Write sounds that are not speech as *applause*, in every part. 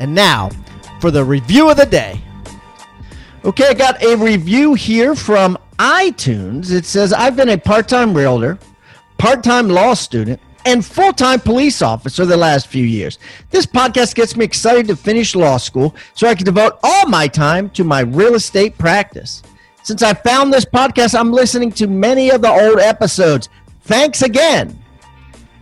And now for the review of the day. Okay, I got a review here from iTunes. It says, I've been a part time realtor, part time law student, and full time police officer the last few years. This podcast gets me excited to finish law school so I can devote all my time to my real estate practice. Since I found this podcast, I'm listening to many of the old episodes. Thanks again.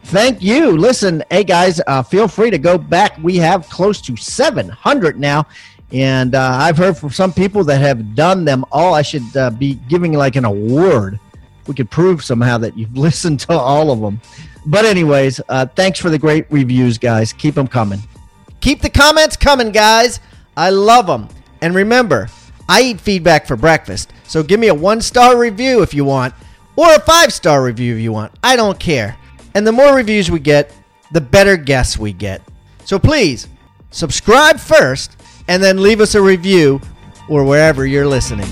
Thank you. Listen, hey guys, uh, feel free to go back. We have close to 700 now. And uh, I've heard from some people that have done them all. I should uh, be giving like an award. We could prove somehow that you've *laughs* listened to all of them. But, anyways, uh, thanks for the great reviews, guys. Keep them coming. Keep the comments coming, guys. I love them. And remember, I eat feedback for breakfast. So give me a one star review if you want, or a five star review if you want. I don't care. And the more reviews we get, the better guests we get. So please subscribe first and then leave us a review or wherever you're listening.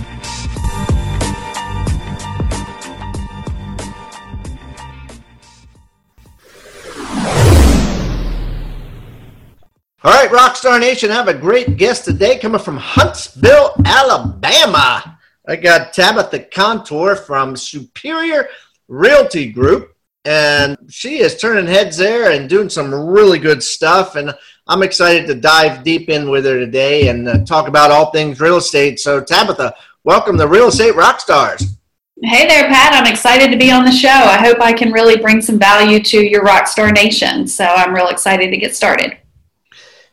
All right, Rockstar Nation, I have a great guest today coming from Huntsville, Alabama. I got Tabitha Contour from Superior Realty Group and she is turning heads there and doing some really good stuff. And I'm excited to dive deep in with her today and uh, talk about all things real estate. So, Tabitha, welcome to Real Estate Rockstars. Hey there, Pat. I'm excited to be on the show. I hope I can really bring some value to your Rockstar Nation. So, I'm real excited to get started.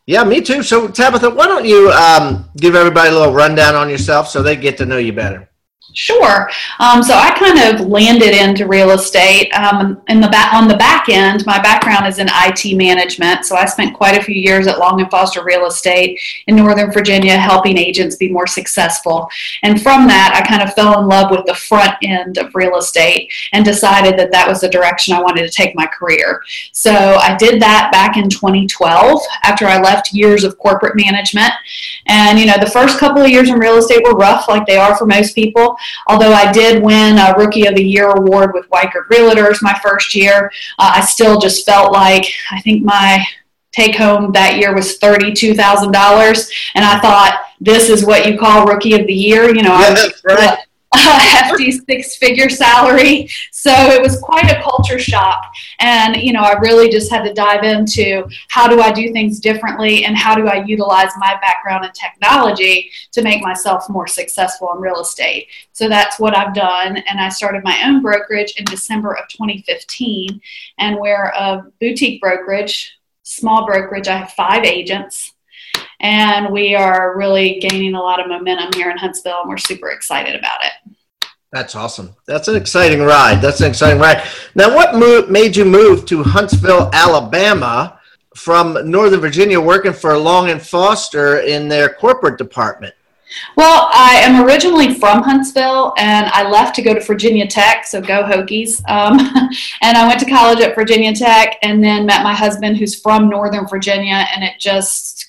Yeah, me too. So, Tabitha, why don't you um, give everybody a little rundown on yourself so they get to know you better? Sure. Um, so I kind of landed into real estate. Um, in the back on the back end, my background is in IT management. So I spent quite a few years at Long and Foster Real Estate in Northern Virginia, helping agents be more successful. And from that, I kind of fell in love with the front end of real estate and decided that that was the direction I wanted to take my career. So I did that back in 2012 after I left years of corporate management. And you know, the first couple of years in real estate were rough, like they are for most people. Although I did win a Rookie of the Year award with Weichert Realtors my first year, uh, I still just felt like I think my take home that year was $32,000. And I thought, this is what you call Rookie of the Year. You know, yeah, I was, right *laughs* a hefty six figure salary. So it was quite a culture shock. And, you know, I really just had to dive into how do I do things differently and how do I utilize my background in technology to make myself more successful in real estate. So that's what I've done. And I started my own brokerage in December of 2015. And we're a boutique brokerage, small brokerage. I have five agents and we are really gaining a lot of momentum here in Huntsville, and we're super excited about it. That's awesome. That's an exciting ride. That's an exciting ride. Now, what move, made you move to Huntsville, Alabama from Northern Virginia working for Long and Foster in their corporate department? Well, I am originally from Huntsville, and I left to go to Virginia Tech, so go Hokies. Um, *laughs* and I went to college at Virginia Tech, and then met my husband, who's from Northern Virginia, and it just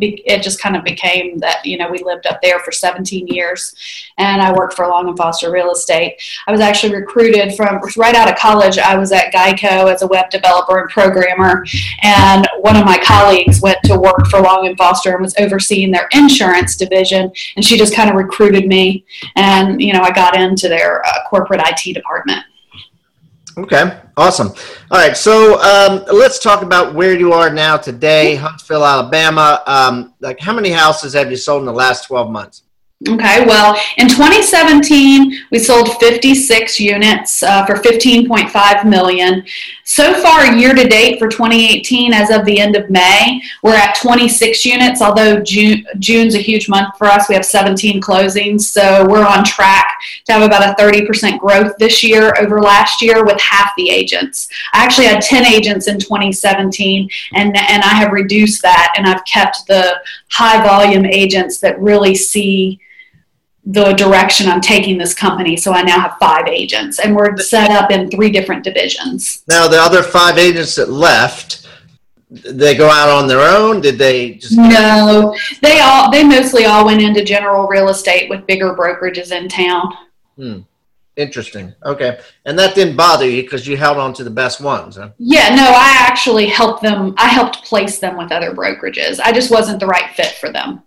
it just kind of became that you know we lived up there for 17 years and i worked for long and foster real estate. I was actually recruited from right out of college i was at geico as a web developer and programmer and one of my colleagues went to work for long and foster and was overseeing their insurance division and she just kind of recruited me and you know i got into their uh, corporate it department Okay, awesome. All right, so um, let's talk about where you are now today, Huntsville, Alabama. Um, like, how many houses have you sold in the last twelve months? Okay, well, in 2017, we sold 56 units uh, for 15.5 million. So far, year to date for 2018, as of the end of May, we're at 26 units. Although June, June's a huge month for us, we have 17 closings, so we're on track to have about a 30% growth this year over last year with half the agents. I actually had 10 agents in 2017, and and I have reduced that, and I've kept the high volume agents that really see the direction I'm taking this company. So I now have five agents, and we're set up in three different divisions. Now, the other five agents that left, they go out on their own? Did they just? No, they all they mostly all went into general real estate with bigger brokerages in town. Hmm. Interesting. Okay, and that didn't bother you because you held on to the best ones, huh? Yeah, no, I actually helped them. I helped place them with other brokerages. I just wasn't the right fit for them.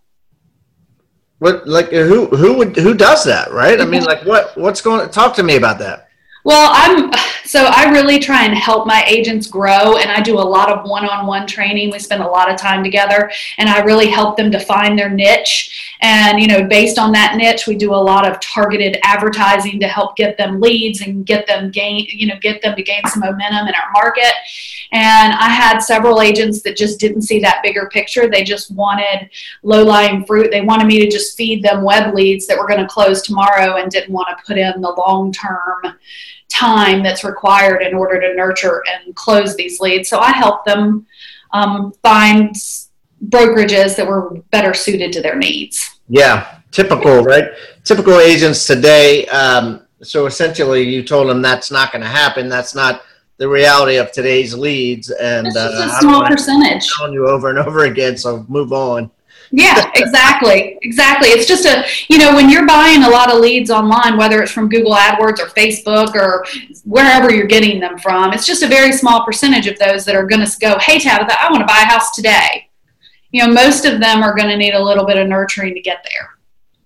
What like who who would who does that, right? I mean, mhm. like what what's going? Talk to me about that. Well, I'm *sighs* so I really try and help my agents grow, and I do a lot of one-on-one training. We spend a lot of time together, and I really help them define their niche. And you know, based on that niche, we do a lot of targeted advertising to help get them leads and get them gain, you know, get them to gain some momentum in our market. And I had several agents that just didn't see that bigger picture. They just wanted low-lying fruit. They wanted me to just feed them web leads that were going to close tomorrow, and didn't want to put in the long-term time that's required in order to nurture and close these leads. So I help them um, find brokerages that were better suited to their needs. Yeah, typical, right? Typical agents today. Um, so essentially, you told them that's not going to happen. That's not the reality of today's leads, and it's just uh, a small percentage. Telling you over and over again. So move on. Yeah, exactly. exactly. It's just a, you know, when you're buying a lot of leads online, whether it's from Google AdWords or Facebook or wherever you're getting them from, it's just a very small percentage of those that are going to go, hey, Tabitha, I want to buy a house today. You know, most of them are going to need a little bit of nurturing to get there.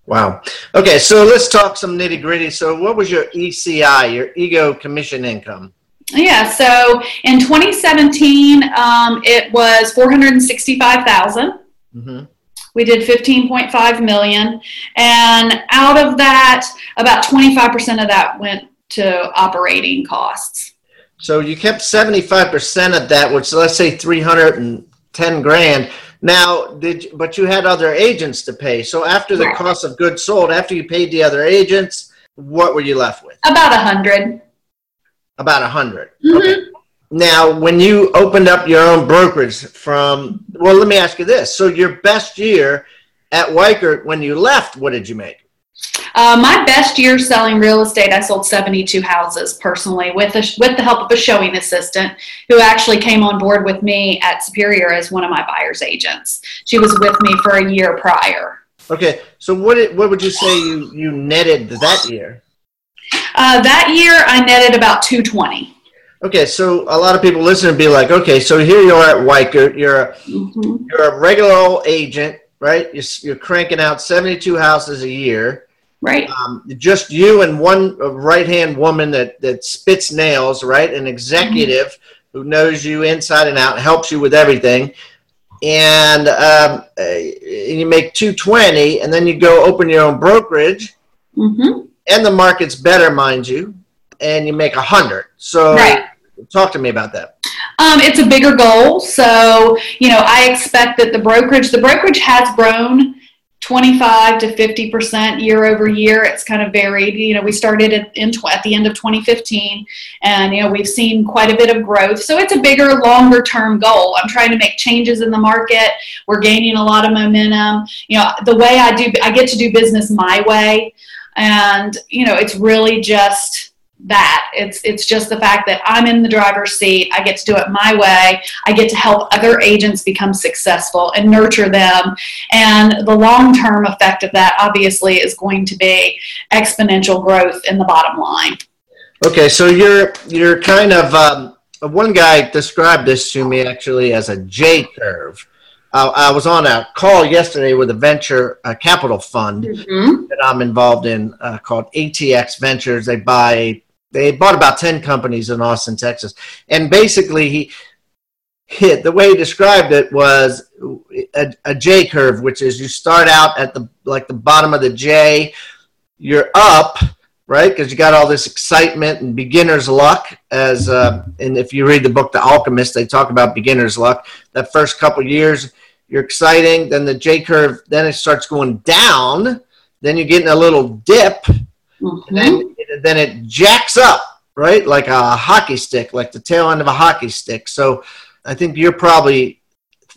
Wow. Okay, so let's talk some nitty gritty. So, what was your ECI, your ego commission income? Yeah, so in 2017, um, it was 465,000. Mm-hmm we did 15.5 million and out of that about 25% of that went to operating costs so you kept 75% of that which let's say 310 grand now did but you had other agents to pay so after the right. cost of goods sold after you paid the other agents what were you left with about a hundred about a 100 mm-hmm. okay now, when you opened up your own brokerage from, well, let me ask you this. So, your best year at Weichert, when you left, what did you make? Uh, my best year selling real estate, I sold 72 houses personally with, a, with the help of a showing assistant who actually came on board with me at Superior as one of my buyer's agents. She was with me for a year prior. Okay, so what, did, what would you say you, you netted that year? Uh, that year, I netted about 220. Okay, so a lot of people listening be like, okay, so here you are at Weichert. You're a, mm-hmm. you're a regular old agent, right? You're, you're cranking out 72 houses a year. Right. Um, just you and one right hand woman that, that spits nails, right? An executive mm-hmm. who knows you inside and out, helps you with everything. And um, uh, you make 220, and then you go open your own brokerage. Mm-hmm. And the market's better, mind you, and you make a hundred. So right talk to me about that. Um, it's a bigger goal. So, you know, I expect that the brokerage, the brokerage has grown 25 to 50% year over year. It's kind of varied. You know, we started at, in, at the end of 2015 and, you know, we've seen quite a bit of growth. So it's a bigger, longer term goal. I'm trying to make changes in the market. We're gaining a lot of momentum. You know, the way I do, I get to do business my way. And, you know, it's really just, that. It's it's just the fact that I'm in the driver's seat. I get to do it my way. I get to help other agents become successful and nurture them. And the long-term effect of that obviously is going to be exponential growth in the bottom line. Okay, so you're you're kind of um, one guy described this to me actually as a J curve. Uh, I was on a call yesterday with a venture uh, capital fund mm-hmm. that I'm involved in uh, called ATX Ventures. They buy they bought about 10 companies in Austin, Texas. And basically he the way he described it was a, a J curve, which is you start out at the like the bottom of the J, you're up, right? Because you got all this excitement and beginner's luck. As uh, and if you read the book The Alchemist, they talk about beginner's luck. That first couple years, you're exciting. Then the J curve, then it starts going down. Then you're getting a little dip. Mm-hmm. then, then it jacks up, right? Like a hockey stick, like the tail end of a hockey stick. So I think you're probably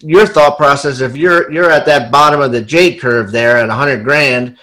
your thought process if you're you're at that bottom of the J curve there at 100 grand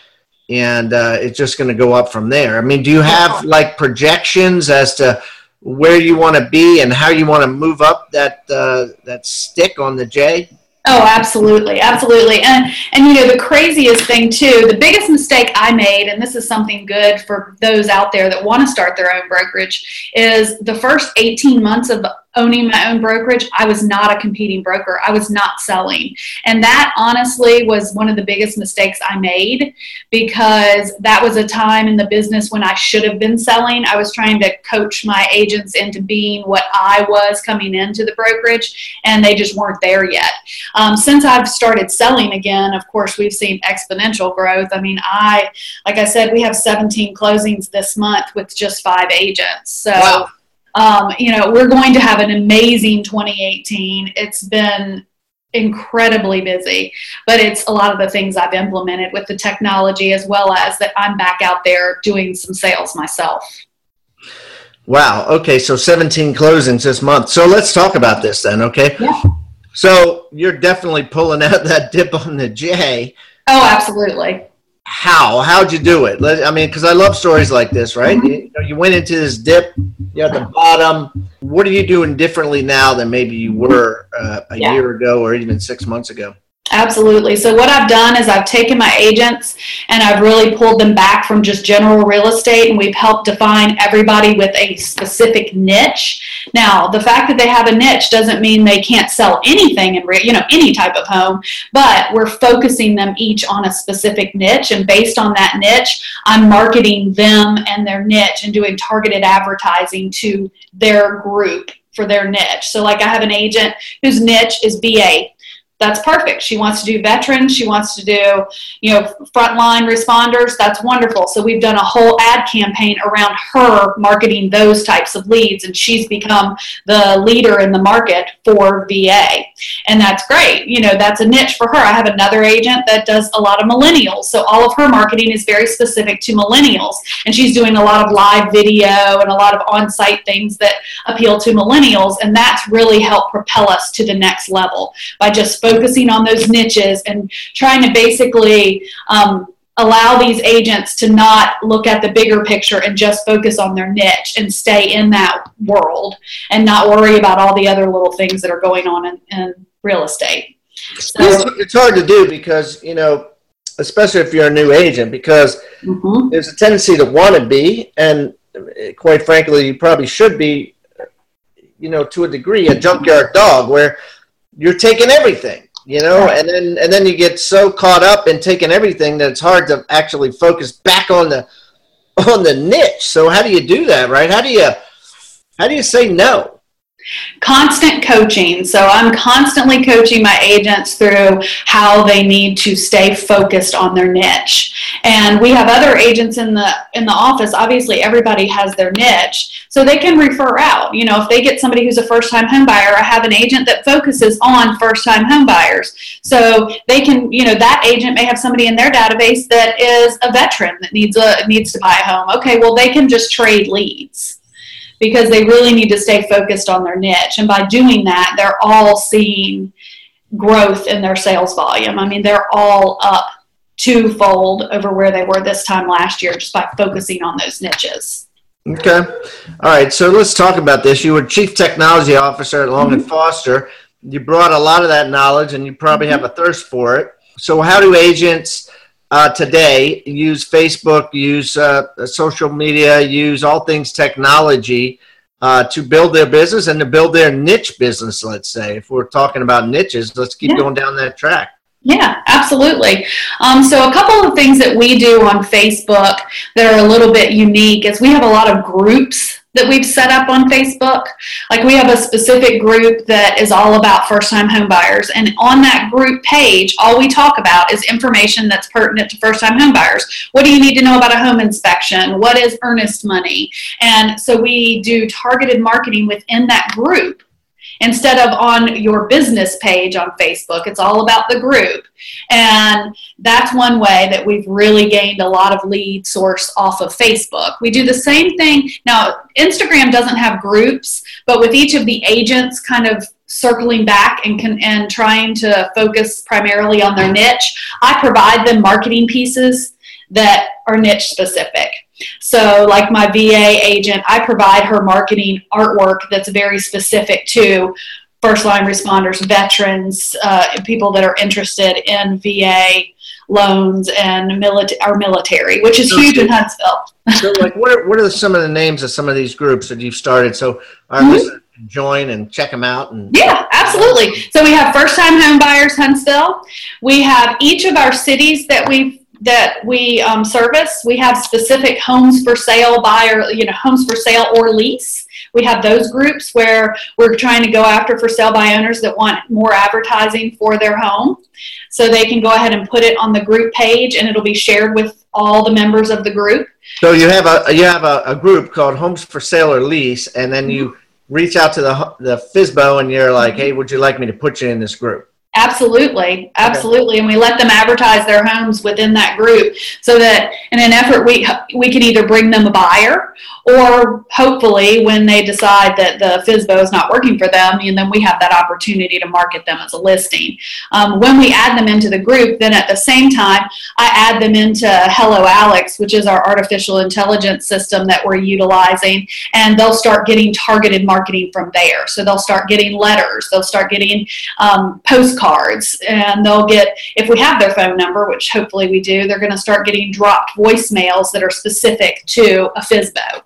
and uh, it's just going to go up from there. I mean, do you have like projections as to where you want to be and how you want to move up that uh, that stick on the J? Oh, absolutely, absolutely. And and you know the craziest thing too, the biggest mistake I made, and this is something good for those out there that want to start their own brokerage, is the first 18 months of owning my own brokerage, I was not a competing broker. I was not selling. And that honestly was one of the biggest mistakes I made because that was a time in the business when I should have been selling. I was trying to coach my agents into being what I was coming into the brokerage, and they just weren't there yet. Um, since I've started selling again, of course, we've seen exponential growth. I mean, I, like I said, we have 17 closings this month with just five agents. So, wow um, you know, we're going to have an amazing 2018. It's been incredibly busy, but it's a lot of the things I've implemented with the technology as well as that I'm back out there doing some sales myself. Wow. Okay. So 17 closings this month. So let's talk about this then. Okay. Yeah. So you're definitely pulling out that dip on the J. Oh, absolutely how? How'd you do it? I mean because i love stories like this right? Mm-hmm. you, you, went into this dip you're at the bottom. What are you doing differently now than maybe you were uh, a yeah. year ago or even six months ago Absolutely. So, what I've done is I've taken my agents and I've really pulled them back from just general real estate, and we've helped define everybody with a specific niche. Now, the fact that they have a niche doesn't mean they can't sell anything in real—you know any type of home, but we're focusing them each on a specific niche, and based on that niche, I'm marketing them and their niche and doing targeted advertising to their group for their niche. So, like I have an agent whose niche is VA that's perfect. She wants to do veterans. She wants to do, you know, frontline responders. That's wonderful. So we've done a whole ad campaign around her marketing those types of leads, and she's become the leader in the market for VA, and that's great. You know, that's a niche for her. I have another agent that does a lot of millennials, so all of her marketing is very specific to millennials, and she's doing a lot of live video and a lot of on-site things that appeal to millennials, and that's really helped propel us to the next level by just focusing on those niches and trying to basically um, allow these agents to not look at the bigger picture and just focus on their niche and stay in that world and not worry about all the other little things that are going on in, in real estate. So, it's hard to do because, you know, especially if you're a new agent, because mm-hmm. there's a tendency to want to be, and quite frankly, you probably should be, you know, to a degree, a junkyard dog where you're taking everything you know? And then and then you get so caught up in taking everything that it's hard to actually focus back on the on the niche. So how do you do that right? How do you how do you say no constant coaching. So i'm constantly coaching my agents through how they need to stay focused on their niche. And we have other agents in the in the office. Obviously everybody has their niche so they can refer out. You know if they get somebody who's a first time home buyer i have an agent that focuses on first time home buyers. So they can you know that agent may have somebody in their database that is a veteran that needs a needs to buy a home. Okay well they can just trade leads because they really need to stay focused on their niche. And by doing that, they're all seeing growth in their sales volume. I mean, they're all up twofold over where they were this time last year just by focusing on those niches. Okay. All right. So let's talk about this. You were chief technology officer at Long mm-hmm. and Foster. You brought a lot of that knowledge and you probably mm-hmm. have a thirst for it. So, how do agents uh, today use Facebook, use uh, social media, use all things technology uh, to build their business and to build their niche business, let's say. If we're talking about niches, let's keep yeah. going down that track. Yeah, absolutely. Um, so, a couple of things that we do on Facebook that are a little bit unique is we have a lot of groups that we've set up on Facebook. Like we have a specific group that is all about first time homebuyers. And on that group page, all we talk about is information that's pertinent to first time homebuyers. What do you need to know about a home inspection? What is earnest money? And so we do targeted marketing within that group instead of on your business page on Facebook. It's all about the group. And that's one way that we've really gained a lot of lead source off of Facebook. We do the same thing. Now, Instagram doesn't have groups, but with each of the agents kind of circling back and can, and trying to focus primarily on their niche, I provide them marketing pieces that are niche specific. So, like my VA agent, I provide her marketing artwork that's very specific to first line responders, veterans, uh, people that are interested in VA loans and milita- our military, which is so, huge in Huntsville. so, like, what are, what are some of the names of some of these groups that you've started? So, our mm-hmm. listeners can join and check them out. And yeah, absolutely. So, we have first time home buyers Huntsville. We have each of our cities that we've that we um, service. We have specific homes for sale buyer, you know, homes for sale or lease. We have those groups where we're trying to go after for sale by owners that want more advertising for their home. So they can go ahead and put it on the group page and it'll be shared with all the members of the group. So you have a you have a, a group called Homes for Sale or Lease, and then you reach out to the the FSBO and you're like, hey, would you like me to put you in this group? Absolutely, absolutely, okay. and we let them advertise their homes within that group, so that in an effort we we can either bring them a buyer, or hopefully when they decide that the FSBO is not working for them, and then we have that opportunity to market them as a listing. Um, when we add them into the group, then at the same time I add them into Hello Alex, which is our artificial intelligence system that we're utilizing, and they'll start getting targeted marketing from there. So they'll start getting letters, they'll start getting um, postcards cards and they'll get if we have their phone number which hopefully we do they're going to start getting dropped voicemails that are specific to a FSBO.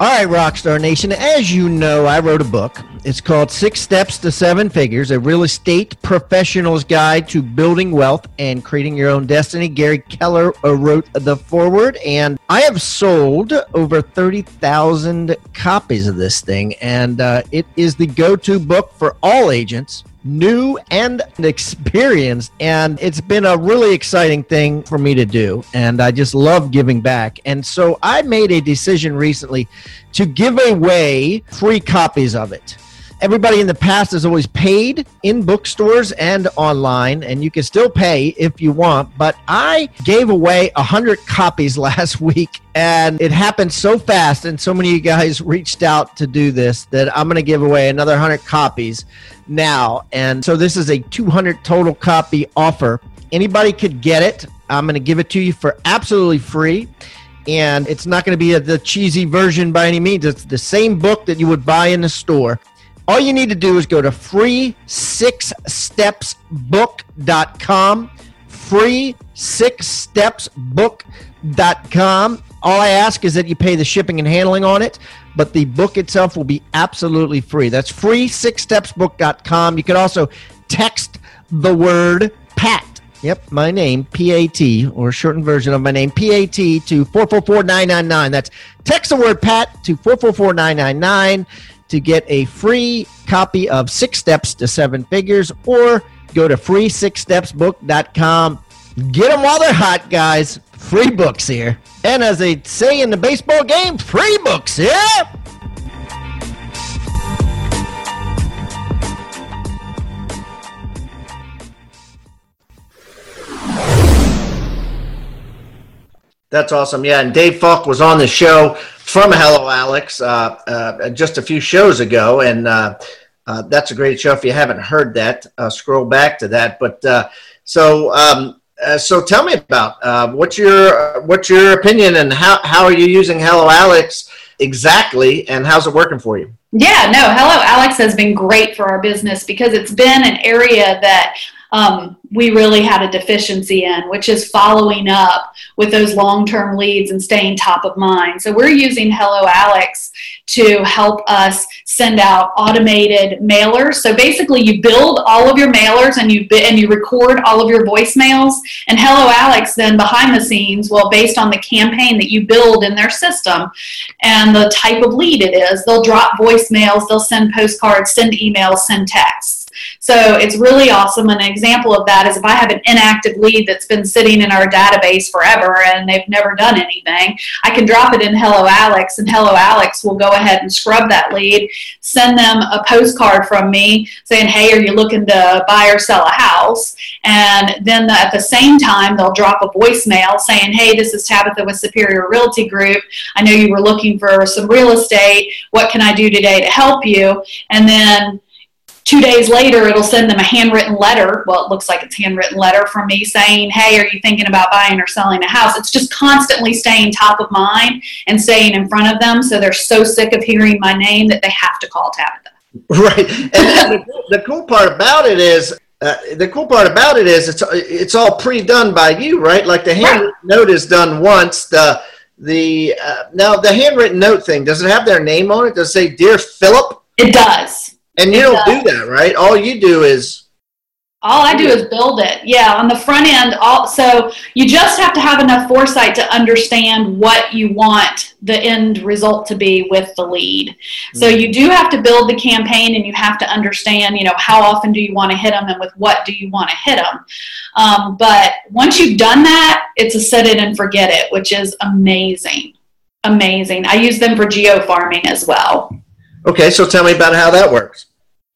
All right, Rockstar Nation. As you know, I wrote a book. It's called Six Steps to Seven Figures, a real estate professional's guide to building wealth and creating your own destiny. Gary Keller wrote the foreword, and I have sold over 30,000 copies of this thing, and uh, it is the go to book for all agents new and experienced and it's been a really exciting thing for me to do and i just love giving back. And so i made a decision recently to give away free copies of it everybody in the past has always paid in bookstores and online and you can still pay if you want but i gave away 100 *laughs* copies last week and it happened so fast and so many of you guys reached out to do this that i'm going to give away another 100 copies now. And so this is a 200 total copy offer. Anybody could get it. I'm going to give it to you for absolutely free. And it's not going to be a, the cheesy version by any means. It's the same book that you would buy in the store. All you need to do is go to free6stepsbook.com. Free6stepsbook.com. All I ask is that you pay the shipping and handling on it but the book itself will be absolutely free. That's free, sixstepsbook.com. You can also text the word PAT. Yep, my name, P-A-T, or shortened version of my name, P-A-T, to 444-999. That's text the word PAT to 444-999 to get a free copy of Six Steps to Seven Figures, or go to free6stepsbook.com. Get them while they're hot, guys. Free books here. And as they say in the baseball game, free books, yeah? That's awesome. Yeah, and Dave Falk was on the show from Hello Alex uh, uh, just a few shows ago, and uh, uh that's a great show. If you haven't heard that, uh, scroll back to that. But uh, so um, so tell me about what's your what's your opinion and how, how are you using Hello Alex exactly and how's it working for you? Yeah, no, Hello Alex has been great for our business because it's been an area that um, we really had a deficiency in, which is following up with those long term leads and staying top of mind. So we're using Hello Alex to help us send out automated mailers. So basically, you build all of your mailers and you and you record all of your voicemails. And Hello Alex then behind the scenes, well, based on the campaign that you build in their system and the type of lead it is, they'll drop voicemails, they'll send postcards, send emails, send texts. So it's really awesome. An example of that is if I have an inactive lead that's been sitting in our database forever and they've never done anything, I can drop it in Hello Alex, and Hello Alex will go ahead and scrub that lead, send them a postcard from me saying, Hey, are you looking to buy or sell a house? And then the, at the same time, they'll drop a voicemail saying, Hey, this is Tabitha with Superior Realty Group. I know you were looking for some real estate. What can I do today to help you? And then two days later it'll send them a handwritten letter. Well it looks like it's handwritten letter from me saying hey are you thinking about buying or selling a house? It's just constantly staying top of mind and staying in front of them. So they're so sick of hearing my name that they have to call tabitha. *laughs* Right. And, and the, the, cool part about it is uh, the cool part about it is it's it's all pre-done by you right? Like the handwritten right. note is done once. The the uh, now the handwritten note thing does it have their name on it? Does it say dear philip? It does and you don't do that, right? All you do is all I do is build it. Yeah, on the front end. All, so you just have to have enough foresight to understand what you want the end result to be with the lead. So mm-hmm. you do have to build the campaign, and you have to understand, you know, how often do you want to hit them, and with what do you want to hit them. Um, but once you've done that, it's a set it and forget it, which is amazing, amazing. I use them for geo farming as well. Okay, so tell me about how that works.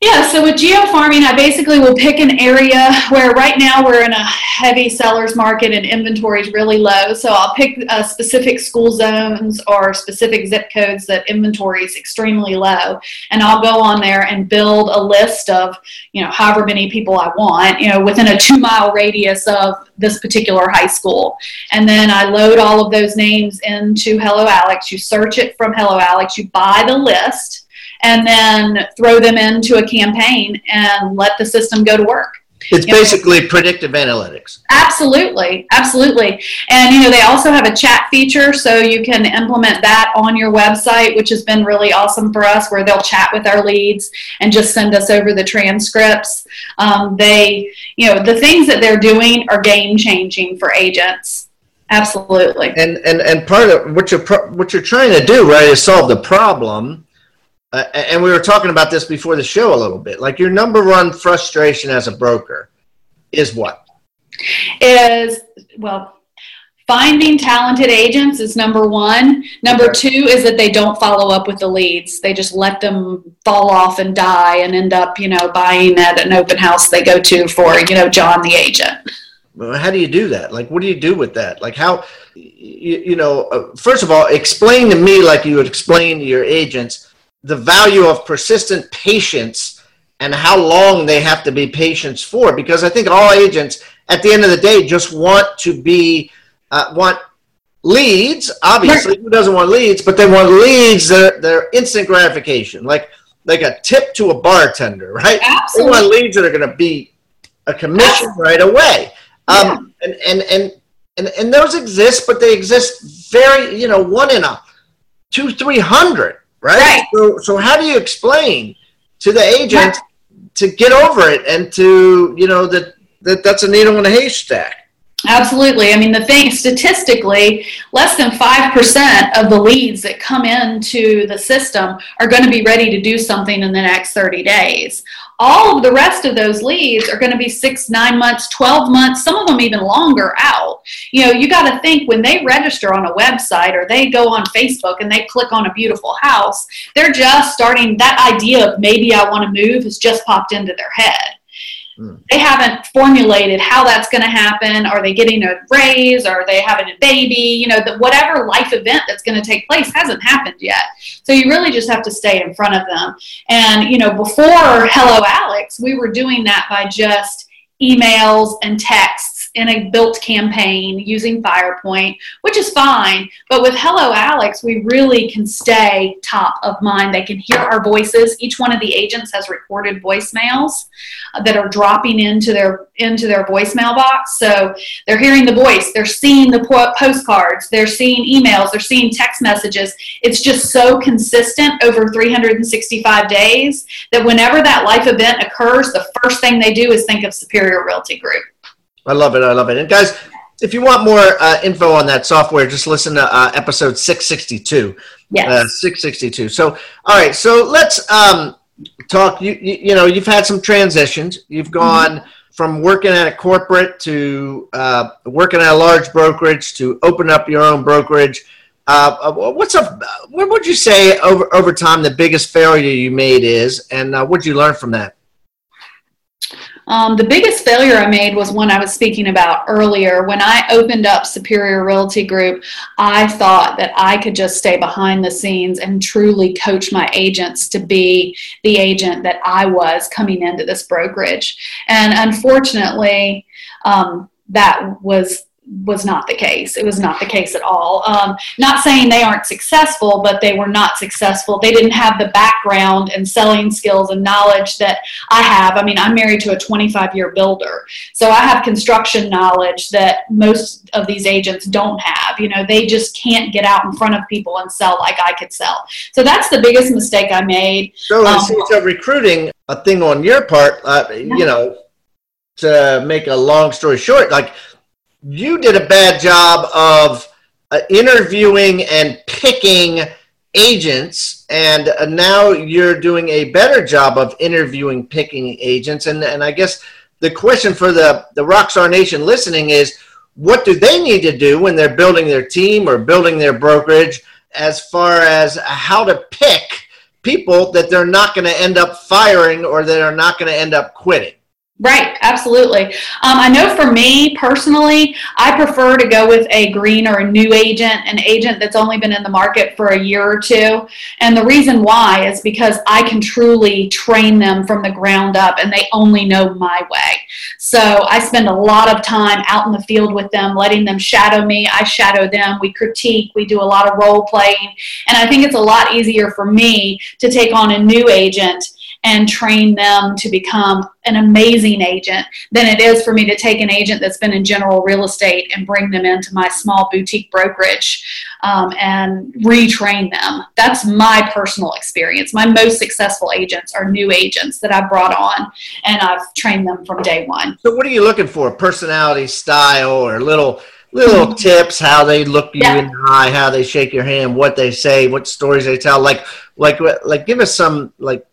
Yeah, so with geofarming, I basically will pick an area where right now we're in a heavy seller's market and inventory is really low. So I'll pick uh, specific school zones or specific zip codes that inventory is extremely low. And I'll go on there and build a list of, you know, however many people I want, you know, within a two mile radius of this particular high school. And then I load all of those names into Hello Alex. You search it from Hello Alex, you buy the list and then throw them into a campaign and let the system go to work. It's you basically know? predictive analytics. Absolutely, absolutely. And you know, they also have a chat feature, so you can implement that on your website, which has been really awesome for us, where they'll chat with our leads and just send us over the transcripts. Um, they, you know, the things that they're doing are game changing for agents. Absolutely. And and and part of what you're what you're trying to do, right, is solve the problem uh, and we were talking about this before the show a little bit. Like your number one frustration as a broker is what? Is well, finding talented agents is number one. Number two is that they don't follow up with the leads. They just let them fall off and die and end up, you know, buying at an open house they go to for, you know, John the agent. How do you do that? Like, what do you do with that? Like, how, you, you know, uh, first of all, explain to me like you would explain to your agents the value of persistent patience and how long they have to be patients for. Because i think all agents at the end of the day just want to be uh, want leads. Obviously who doesn't want leads? But they want leads that are instant gratification. Like like a tip to a bartender right? Absolutely. they want leads that are going to be a commission right away. Um, yeah. and, and and and and those exist but they exist very you know one in a two three hundred right? right. So, so how do you explain to the agent to get over it and to you know that, that that's a needle in a haystack? Absolutely. I mean, the thing statistically, less than 5% of the leads that come into the system are going to be ready to do something in the next 30 days. All of the rest of those leads are going to be six, nine months, 12 months, some of them even longer out. You know, you got to think when they register on a website or they go on Facebook and they click on a beautiful house, they're just starting that idea of maybe I want to move has just popped into their head. Mm. They haven't formulated how that's going to happen. Are they getting a raise? Are they having a baby? You know, the, whatever life event that's going to take place hasn't happened yet. So you really just have to stay in front of them. And, you know, before Hello Alex, we were doing that by just emails and texts in a built campaign using Firepoint, which is fine. But with Hello Alex, we really can stay top of mind. They can hear our voices. Each one of the agents has recorded voicemails that are dropping into their into their voicemail box. So they're hearing the voice, they're seeing the postcards, they're seeing emails, they're seeing text messages. It's just so consistent over 365 days that whenever that life event occurs, the first thing they do is think of Superior Realty Group. I love it. I love it. And guys, if you want more uh, info on that software, just listen to uh, episode 662. Yes. Uh, 662. So, all right. So let's um, talk. You, you, you, know, you've had some transitions. You've mm-hmm. gone mm-hmm. from working at a corporate to uh, working at a large brokerage to open up your own brokerage. Uh, uh, what's up? What would you say over over time the biggest failure you made is, and what did you learn from that? Um, the biggest failure I made was one I was speaking about earlier. When I opened up Superior Realty Group, I thought that I could just stay behind the scenes and truly coach my agents to be the agent that I was coming into this brokerage. And unfortunately, um, that was was not the case. It was not the case at all. Um, not saying they aren't successful, but they were not successful. They didn't have the background and selling skills and knowledge that I have. I mean, I'm married to a 25 year builder, so I have construction knowledge that most of these agents don't have. You know, they just can't get out in front of people and sell like I could sell. So that's the biggest mistake I made. So, um, so recruiting a thing on your part, uh, you know, to make a long story short, like you did a bad job of uh, interviewing and picking agents and uh, now you're doing a better job of interviewing picking agents and, and i guess the question for the, the rockstar nation listening is what do they need to do when they're building their team or building their brokerage as far as how to pick people that they're not going to end up firing or that are not going to end up quitting Right, absolutely. Um, I know for me personally, I prefer to go with a green or a new agent, an agent that's only been in the market for a year or two. And the reason why is because I can truly train them from the ground up and they only know my way. So I spend a lot of time out in the field with them, letting them shadow me. I shadow them. We critique, we do a lot of role playing. And I think it's a lot easier for me to take on a new agent and train them to become an amazing agent than it is for me to take an agent that's been in general real estate and bring them into my small boutique brokerage um, and retrain them. That's my personal experience. My most successful agents are new agents that I've brought on and I've trained them from day one. So, what are you looking for? Personality, style, or little little mm-hmm. tips how they look you yeah. in the eye how they shake your hand what they say what stories they tell like like like give us some like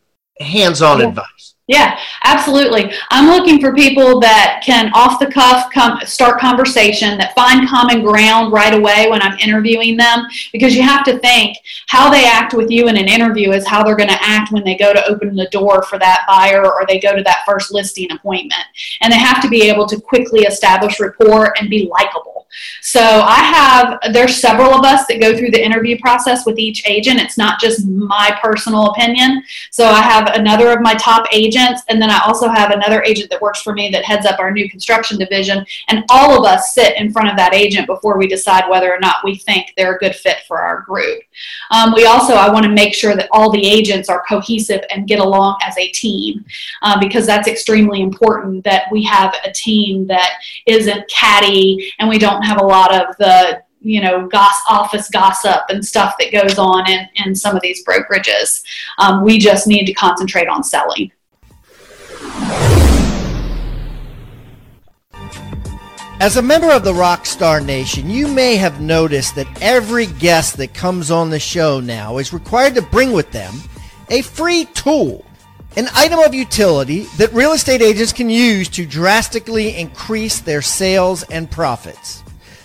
hands-on yeah. advice. Yeah, absolutely. I'm looking for people that can off the cuff come start conversation, that find common ground right away when I'm interviewing them because you have to think how they act with you in an interview is how they're going to act when they go to open the door for that buyer or they go to that first listing appointment. And they have to be able to quickly establish rapport and be likable. So I have, there's several of us that go through the interview process with each agent. It's not just my personal opinion. So I have another of my top agents, and then I also have another agent that works for me that heads up our new construction division. And all of us sit in front of that agent before we decide whether or not we think they're a good fit for our group. Um, we also, I want to make sure that all the agents are cohesive and get along as a team uh, because that's extremely important that we have a team that isn't catty and we don't don't have a lot of the you know goss, office gossip and stuff that goes on in, in some of these brokerages um, we just need to concentrate on selling As a member of the Rockstar Nation, you may have noticed that every guest that comes on the show now is required to bring with them a free tool, an item of utility that real estate agents can use to drastically increase their sales and profits.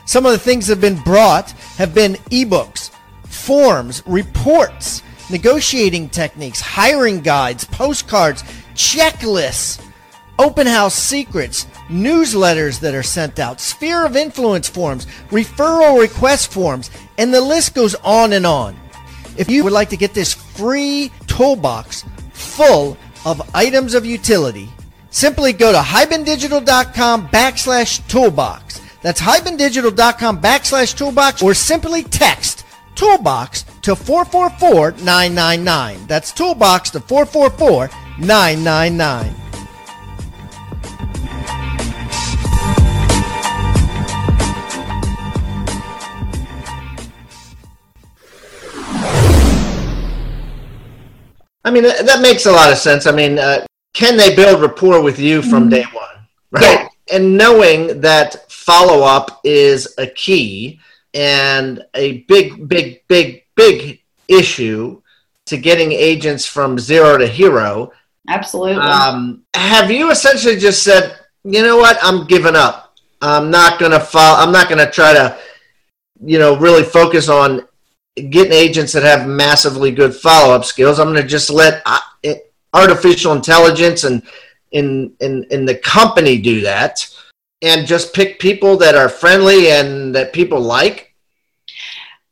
Some of the things that have been brought have been ebooks, forms, reports, negotiating techniques, hiring guides, postcards, checklists, open house secrets, newsletters that are sent out, sphere of influence forms, referral request forms, and the list goes on and on. If you would like to get this free toolbox full of items of utility, Simply go to hibandigital.com backslash toolbox. That's hibandigital.com backslash toolbox or simply text toolbox to 444 999. That's toolbox to 444 999. I mean, that makes a lot of sense. I mean, uh, can they build rapport with you from mm-hmm. day one? Right. And knowing that follow up is a key and a big, big, big, big issue to getting agents from zero to hero. Absolutely. Um, have you essentially just said, you know what, I'm giving up. I'm not going to follow, I'm not going to try to, you know, really focus on getting agents that have massively good follow up skills. I'm going to just let uh, artificial intelligence and in, in in the company do that, and just pick people that are friendly and that people like.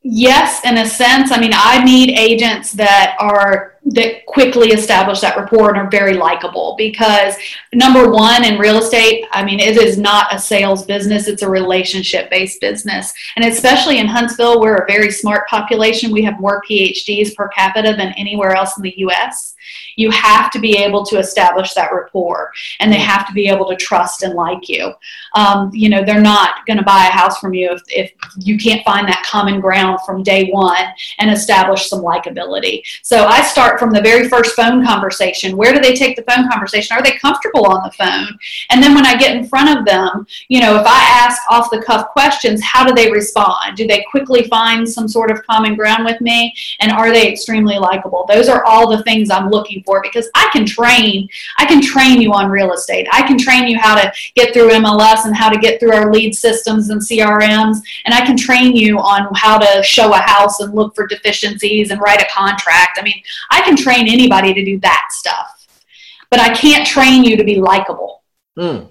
Yes, in a sense. I mean, I need agents that are that quickly establish that rapport and are very likable because number one in real estate i mean it is not a sales business it's a relationship based business. And especially in huntsville we're a very smart population. We have more phds per capita than anywhere else in the us you have to be able to establish that rapport and they have to be able to trust and like you. Um, you know they're not going to buy a house from you if, if you can't find that common ground from day one and establish some likability. So i start start from the very first phone conversation. Where do they take the phone conversation? Are they comfortable on the phone? And then when I get in front of them, you know, if I ask off the cuff questions, how do they respond? Do they quickly find some sort of common ground with me? And are they extremely likable? Those are all the things I'm looking for because I can train. I can train you on real estate. I can train you how to get through MLS and how to get through our lead systems and CRMs. And I can train you on how to show a house and look for deficiencies and write a contract. I mean, I can train anybody to do that stuff, but I can't train you to be likable. Hmm.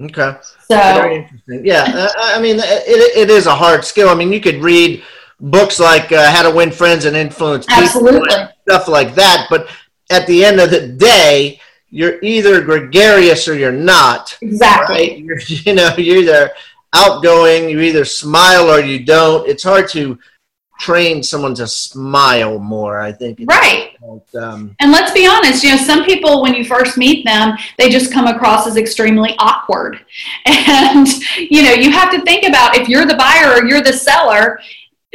Okay. So very interesting. Yeah, uh, I mean, it, it is a hard skill. I mean, you could read books like uh, How to Win Friends and Influence People, Absolutely. stuff like that. But at the end of the day, you're either gregarious or you're not. Exactly. Right? You're, *laughs* you know, you're either outgoing, you either smile or you don't. It's hard to train someone to smile more i think. Right. Um, and let's be honest you know some people when you first meet them they just come across as extremely awkward. *laughs* And you know you have to think about if you're the buyer or you're the seller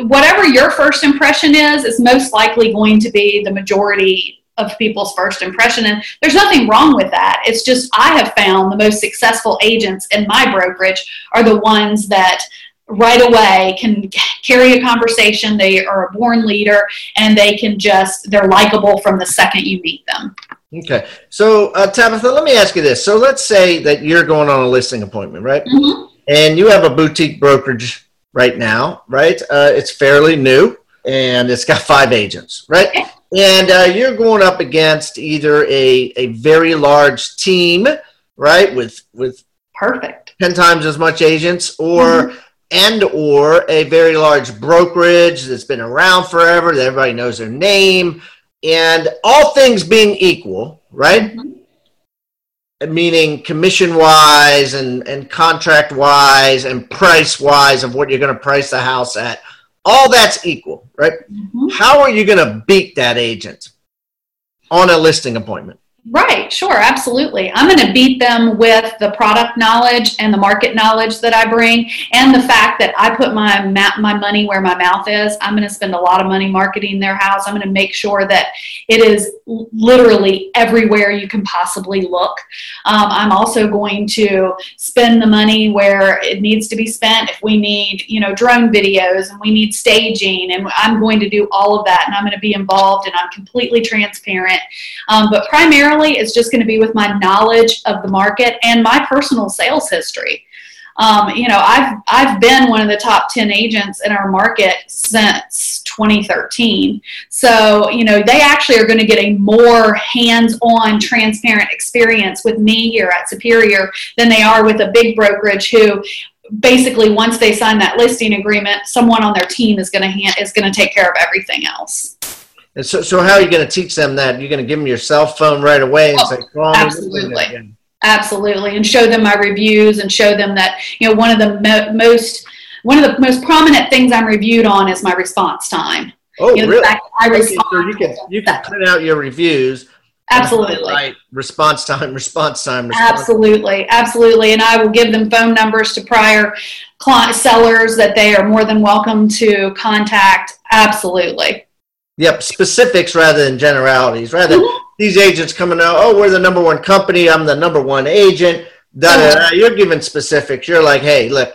whatever your first impression is is most likely going to be the majority of people's first impression. And there's nothing wrong with that. It's just i have found the most successful agents in my brokerage are the ones that right away can carry a conversation. They are a born leader and they can just, they're likable from the second you meet them. Okay. So, uh, Tabitha, let me ask you this. So, let's say that you're going on a listing appointment, right? Mm-hmm. And you have a boutique brokerage right now, right? Uh, it's fairly new and it's got five agents, right? Okay. And uh, you're going up against either a, a very large team, right, with with perfect ten times as much agents, or mm-hmm and or a very large brokerage that's been around forever that everybody knows their name and all things being equal right mm-hmm. meaning commission wise and, and contract wise and price wise of what you're going to price the house at all that's equal right mm-hmm. how are you going to beat that agent on a listing appointment Right, sure, absolutely. I'm going to beat them with the product knowledge and the market knowledge that I bring, and the fact that I put my my money where my mouth is. I'm going to spend a lot of money marketing their house. I'm going to make sure that it is literally everywhere you can possibly look. Um, I'm also going to spend the money where it needs to be spent. If we need, you know, drone videos and we need staging, and I'm going to do all of that, and I'm going to be involved, and I'm completely transparent. Um, but primarily it's just going to be with my knowledge of the market and my personal sales history. Um, you know, I've I've been one of the top ten agents in our market since 2013. So you know, they actually are going to get a more hands-on, transparent experience with me here at Superior than they are with a big brokerage who basically once they sign that listing agreement, someone on their team is going to hand, is going to take care of everything else. And so, so how are you going to teach them that? You're going to give them your cell phone right away and oh, say, "Call absolutely. Absolutely, and show them my reviews and show them that you know one of the mo- most one of the most prominent things I'm reviewed on is my response time. Oh, You know, really? I Okay, respond so you can you can print out your reviews. Absolutely. highlight Response time, response time, response. Absolutely, absolutely. And I will give them phone numbers to prior client sellers that they are more than welcome to contact. Absolutely. Yep, specifics rather than generalities. Rather Mhm. these agents coming out, oh, we're the number one company. I'm the number one agent. Da, da, da. You're giving specifics. You're like, hey, look,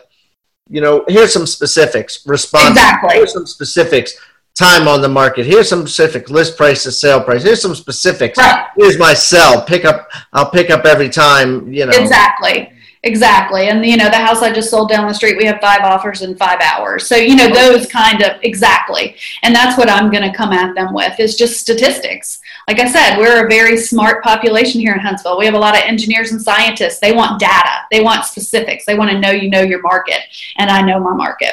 you know, here's some specifics. Response. Exactly. Here's some specifics. Time on the market. Here's some specific list price to sale price. Here's some specifics. Right. Here's my sell. Pick up. I'll pick up every time. You know. Exactly. Exactly. And you know, the house I just sold down the street, we have five offers in five hours. So, you know, those kind of exactly. And that's what I'm going to come at them with is just statistics. Like I said, we're a very smart population here in Huntsville. We have a lot of engineers and scientists. They want data. They want specifics. They want to know you know your market. And I know my market.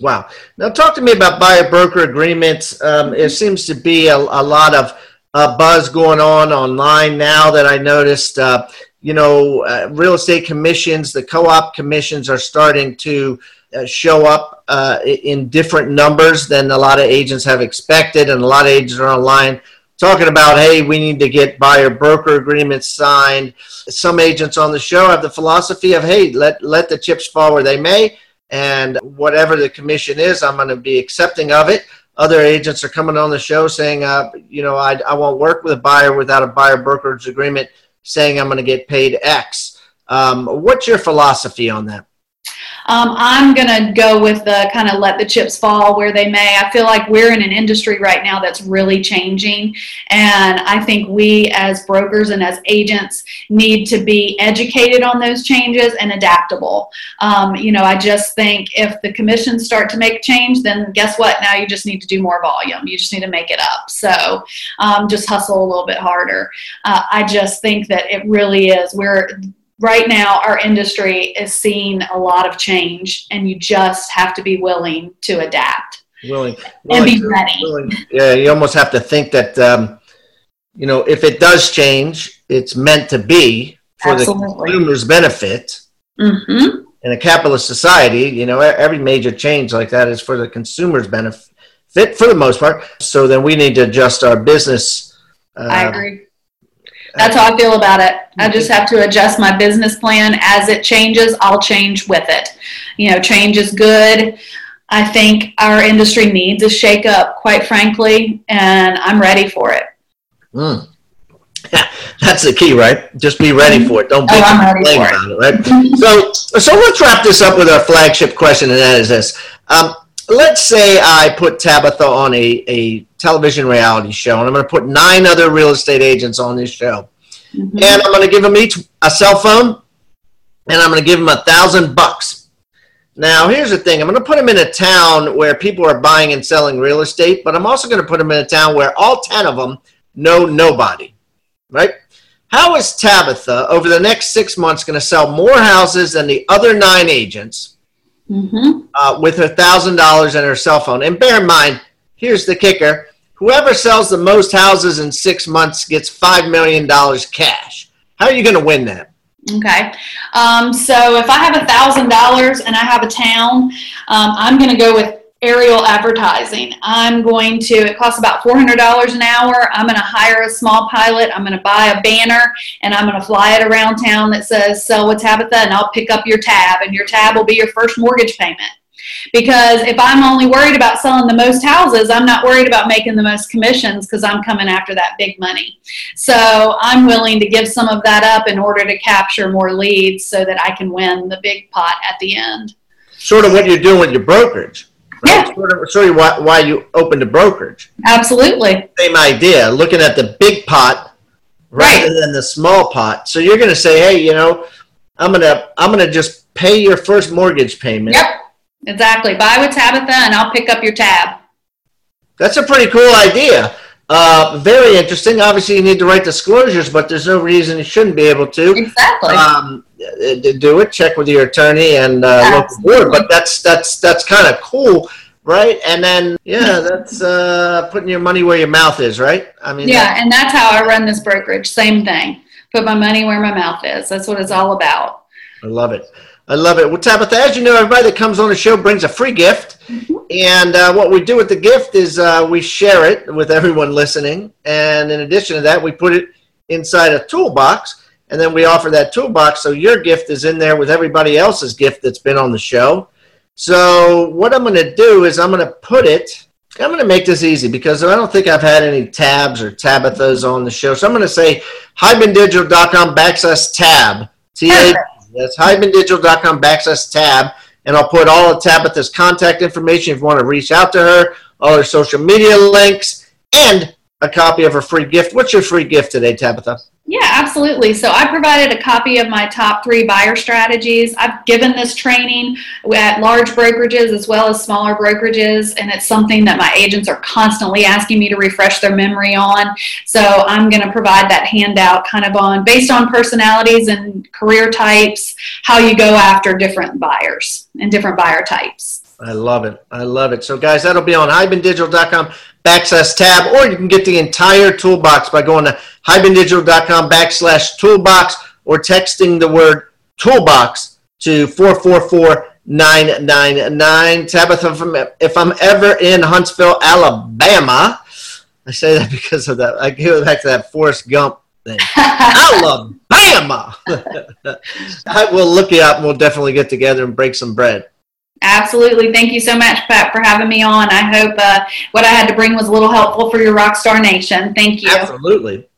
Wow. Now, talk to me about buyer broker agreements. Um, it seems to be a, a lot of uh, buzz going on online now that I noticed. Uh, you know, uh, real estate commissions, the co op commissions are starting to uh, show up uh, in different numbers than a lot of agents have expected. And a lot of agents are online talking about, hey, we need to get buyer broker agreements signed. Some agents on the show have the philosophy of, hey, let, let the chips fall where they may and whatever the commission is, I'm going to be accepting of it. Other agents are coming on the show saying, uh, you know, I, I won't work with a buyer without a buyer brokerage agreement, saying I'm going to get paid X. Um, what's your philosophy on that? Um, I'm going to go with the kind of let the chips fall where they may. I feel like we're in an industry right now that's really changing. And I think we, as brokers and as agents, need to be educated on those changes and adaptable. Um, you know, I just think if the commissions start to make change, then guess what? Now you just need to do more volume. You just need to make it up. So um, just hustle a little bit harder. Uh, I just think that it really is. We're right now our industry is seeing a lot of change and you just have to be willing to adapt. Willing, and be ready. Willing- yeah, you almost have to think that, um, you know, if it does change, it's meant to be for the consumer's benefit. hmm in a capitalist society, you know, every major change like that is for the consumer's benefit for the most part. So then we need to adjust our business. Uh, i agree that's how i feel about it i just have to adjust my business plan as it changes i'll change with it you know change is good i think our industry needs a shake up quite frankly and i'm ready for it Mm. That's the key, right? Just be ready for it. Don't Oh, bitch I'm and ready complain for it. about it, right? so, so let's wrap this up with our flagship question, and that is this: um, Let's say I put Tabitha on a, a television reality show, and I'm going to put nine other real estate agents on this show, Mhm. and I'm going to give them each a cell phone, and I'm going to give them a thousand bucks. Now, here's the thing: I'm going to put them in a town where people are buying and selling real estate, but I'm also going to put them in a town where all ten of them know nobody, right? How is Tabitha over the next six months going to sell more houses than the other nine agents Mhm. uh, with her thousand dollars and her cell phone? And bear in mind, here's the kicker: whoever sells the most houses in six months gets five million dollars cash. How are you going to win that? Okay. Um, so if I have a thousand dollars and I have a town, um, I'm going to go with aerial advertising. I'm going to, it costs about $400 an hour. I'm going to hire a small pilot. I'm going to buy a banner and I'm going to fly it around town that says sell with Tabitha and I'll pick up your tab and your tab will be your first mortgage payment. Because if I'm only worried about selling the most houses, I'm not worried about making the most commissions because I'm coming after that big money. So I'm willing to give some of that up in order to capture more leads so that I can win the big pot at the end. Sort of what you're doing with your brokerage. Right? Yeah. Sort of, sort of why, why you opened a brokerage. Absolutely. Same idea, looking at the big pot rather Right. than the small pot. So you're going to say, hey, you know, I'm going to I'm going to just pay your first mortgage payment. Yep. Exactly. Buy with Tabitha and I'll pick up your tab. That's a pretty cool idea. Uh, very interesting. Obviously, you need to write disclosures, but there's no reason you shouldn't be able to. Exactly. Um, do it. Check with your attorney and uh, local board. But that's that's that's kind of cool, right? And then yeah, *laughs* that's uh, putting your money where your mouth is, right? I mean, yeah, and that's how I run this brokerage. Same thing. put my money where my mouth is. That's what it's all about. I love it. I love it. Well, Tabitha, as you know, everybody that comes on the show brings a free gift. Mm-hmm. And uh, what we do with the gift is uh, we share it with everyone listening. And in addition to that, we put it inside a toolbox. And then we offer that toolbox so your gift is in there with everybody else's gift that's been on the show. So, what I'm going to do is I'm going to put it, I'm going to make this easy because I don't think I've had any tabs or Tabithas on the show. So, I'm going to say hibandigital.com backslash tab. T A that's hibandigital.com backslash tab. And I'll put all of Tabitha's contact information if you want to reach out to her, all her social media links, and a copy of her free gift. What's your free gift today, Tabitha? Yeah, absolutely. So I provided a copy of my top three buyer strategies. I've given this training at large brokerages as well as smaller brokerages, and it's something that my agents are constantly asking me to refresh their memory on. So I'm going to provide that handout kind of on based on personalities and career types, how you go after different buyers and different buyer types. I love it. I love it. So, guys, that'll be on hibandigital.com backslash tab, or you can get the entire toolbox by going to hibandigital.com backslash toolbox or texting the word toolbox to 444 999. Tabitha, if I'm ever in Huntsville, Alabama, I say that because of that. I go back to that Forrest Gump thing. *laughs* Alabama! *laughs* I will look you up and we'll definitely get together and break some bread. Absolutely. Thank you so much, Pat, for having me on. I hope uh, what I had to bring was a little helpful for your Rockstar Nation. Thank you. Absolutely.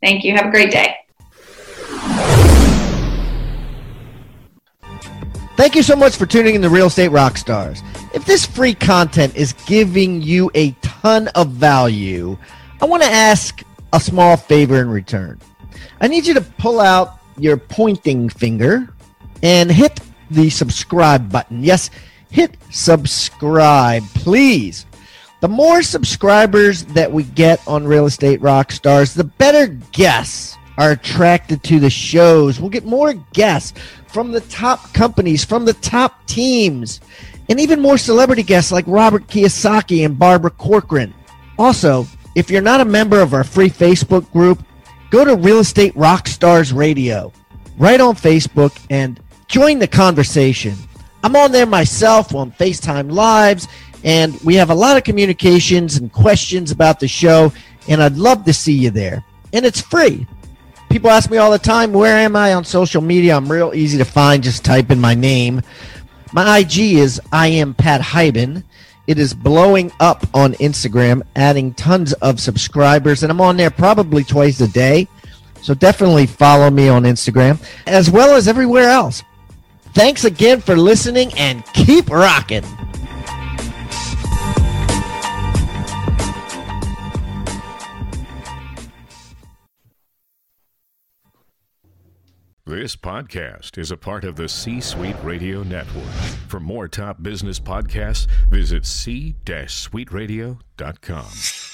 Thank you. Have a great day. Thank you so much for tuning in to Real Estate Rockstars. If this free content is giving you a ton of value, I want to ask a small favor in return. I need you to pull out your pointing finger and hit the subscribe button. Yes, hit subscribe, please. The more subscribers that we get on Real Estate Rockstars, the better guests are attracted to the shows. We'll get more guests from the top companies, from the top teams, and even more celebrity guests like Robert Kiyosaki and Barbara Corcoran. Also, if you're not a member of our free Facebook group, go to Real Estate Rockstars Radio right on Facebook and join the conversation. I'm on there myself on FaceTime Lives, and we have a lot of communications and questions about the show, and I'd love to see you there. And it's free. People ask me all the time, where am I on social media? I'm real easy to find. Just type in my name. My IG is I am Pat Hiban. It is blowing up on Instagram, adding tons of subscribers, and I'm on there probably twice a day. So definitely follow me on Instagram as well as everywhere else. Thanks again for listening and keep rocking. This podcast is a part of the C Suite Radio Network. For more top business podcasts, visit c-suiteradio.com.